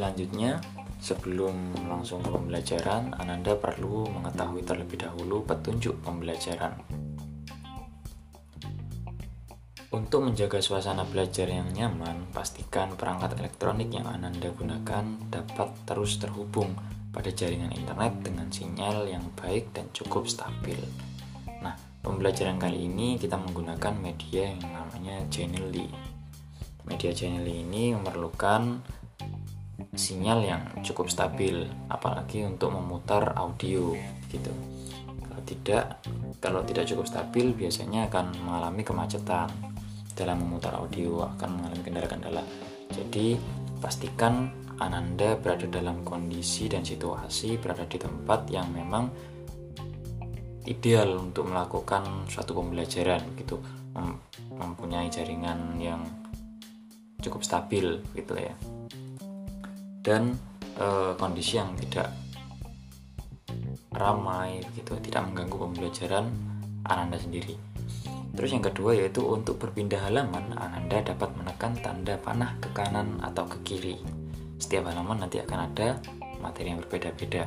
Selanjutnya, sebelum langsung ke pembelajaran, Ananda perlu mengetahui terlebih dahulu petunjuk pembelajaran. Untuk menjaga suasana belajar yang nyaman, pastikan perangkat elektronik yang Ananda gunakan dapat terus terhubung pada jaringan internet dengan sinyal yang baik dan cukup stabil. Nah, pembelajaran kali ini kita menggunakan media yang namanya Genially. Media Genially ini memerlukan sinyal yang cukup stabil apalagi untuk memutar audio gitu. Kalau tidak kalau tidak cukup stabil biasanya akan mengalami kemacetan dalam memutar audio akan mengalami kendala-kendala. Jadi pastikan Ananda berada dalam kondisi dan situasi berada di tempat yang memang ideal untuk melakukan suatu pembelajaran gitu. Mempunyai jaringan yang cukup stabil gitu ya dan e, kondisi yang tidak ramai gitu tidak mengganggu pembelajaran Ananda sendiri. Terus yang kedua yaitu untuk berpindah halaman Ananda dapat menekan tanda panah ke kanan atau ke kiri. Setiap halaman nanti akan ada materi yang berbeda-beda.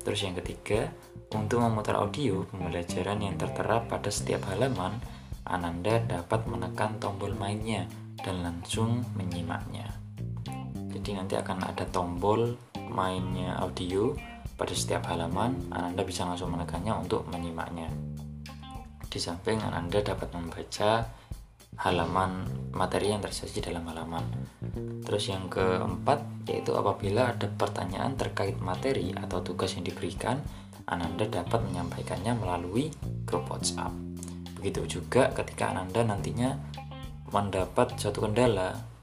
Terus yang ketiga untuk memutar audio pembelajaran yang tertera pada setiap halaman Ananda dapat menekan tombol mainnya dan langsung menyimaknya jadi nanti akan ada tombol mainnya audio pada setiap halaman Anda bisa langsung menekannya untuk menyimaknya. Di samping Anda dapat membaca halaman materi yang tersaji dalam halaman. Terus yang keempat yaitu apabila ada pertanyaan terkait materi atau tugas yang diberikan Ananda dapat menyampaikannya melalui grup WhatsApp. Begitu juga ketika Ananda nantinya mendapat suatu kendala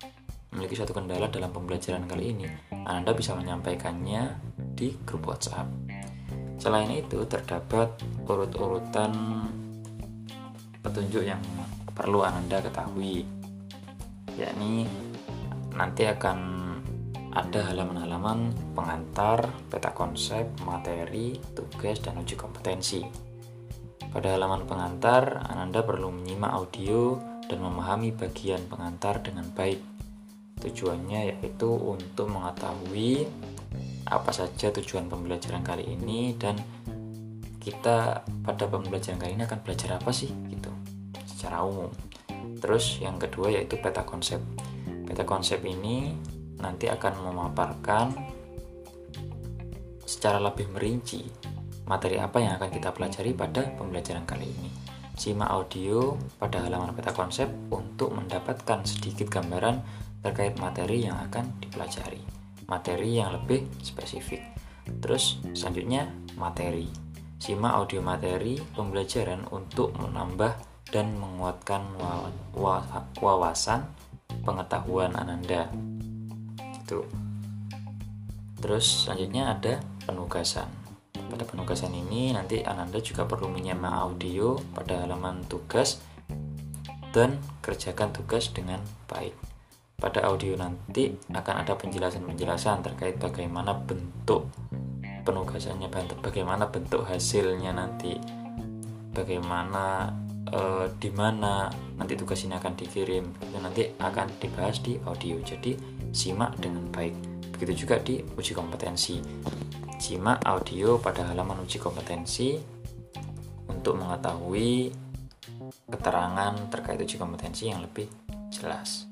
memiliki suatu kendala dalam pembelajaran kali ini, Anda bisa menyampaikannya di grup WhatsApp. Selain itu, terdapat urut-urutan petunjuk yang perlu Anda ketahui, yakni nanti akan ada halaman-halaman pengantar, peta konsep, materi, tugas, dan uji kompetensi. Pada halaman pengantar, Anda perlu menyimak audio dan memahami bagian pengantar dengan baik Tujuannya yaitu untuk mengetahui apa saja tujuan pembelajaran kali ini dan kita pada pembelajaran kali ini akan belajar apa sih gitu secara umum. Terus yang kedua yaitu peta konsep. Peta konsep ini nanti akan memaparkan secara lebih merinci materi apa yang akan kita pelajari pada pembelajaran kali ini. Simak audio pada halaman peta konsep untuk mendapatkan sedikit gambaran terkait materi yang akan dipelajari, materi yang lebih spesifik. Terus selanjutnya materi. Simak audio materi pembelajaran untuk menambah dan menguatkan wawasan pengetahuan Ananda. Itu. Terus selanjutnya ada penugasan. Pada penugasan ini nanti Ananda juga perlu menyimak audio pada halaman tugas dan kerjakan tugas dengan baik pada audio nanti akan ada penjelasan-penjelasan terkait bagaimana bentuk penugasannya, bagaimana bentuk hasilnya nanti, bagaimana e, di mana nanti tugas ini akan dikirim, itu nanti akan dibahas di audio. Jadi simak dengan baik. Begitu juga di uji kompetensi. Simak audio pada halaman uji kompetensi untuk mengetahui keterangan terkait uji kompetensi yang lebih jelas.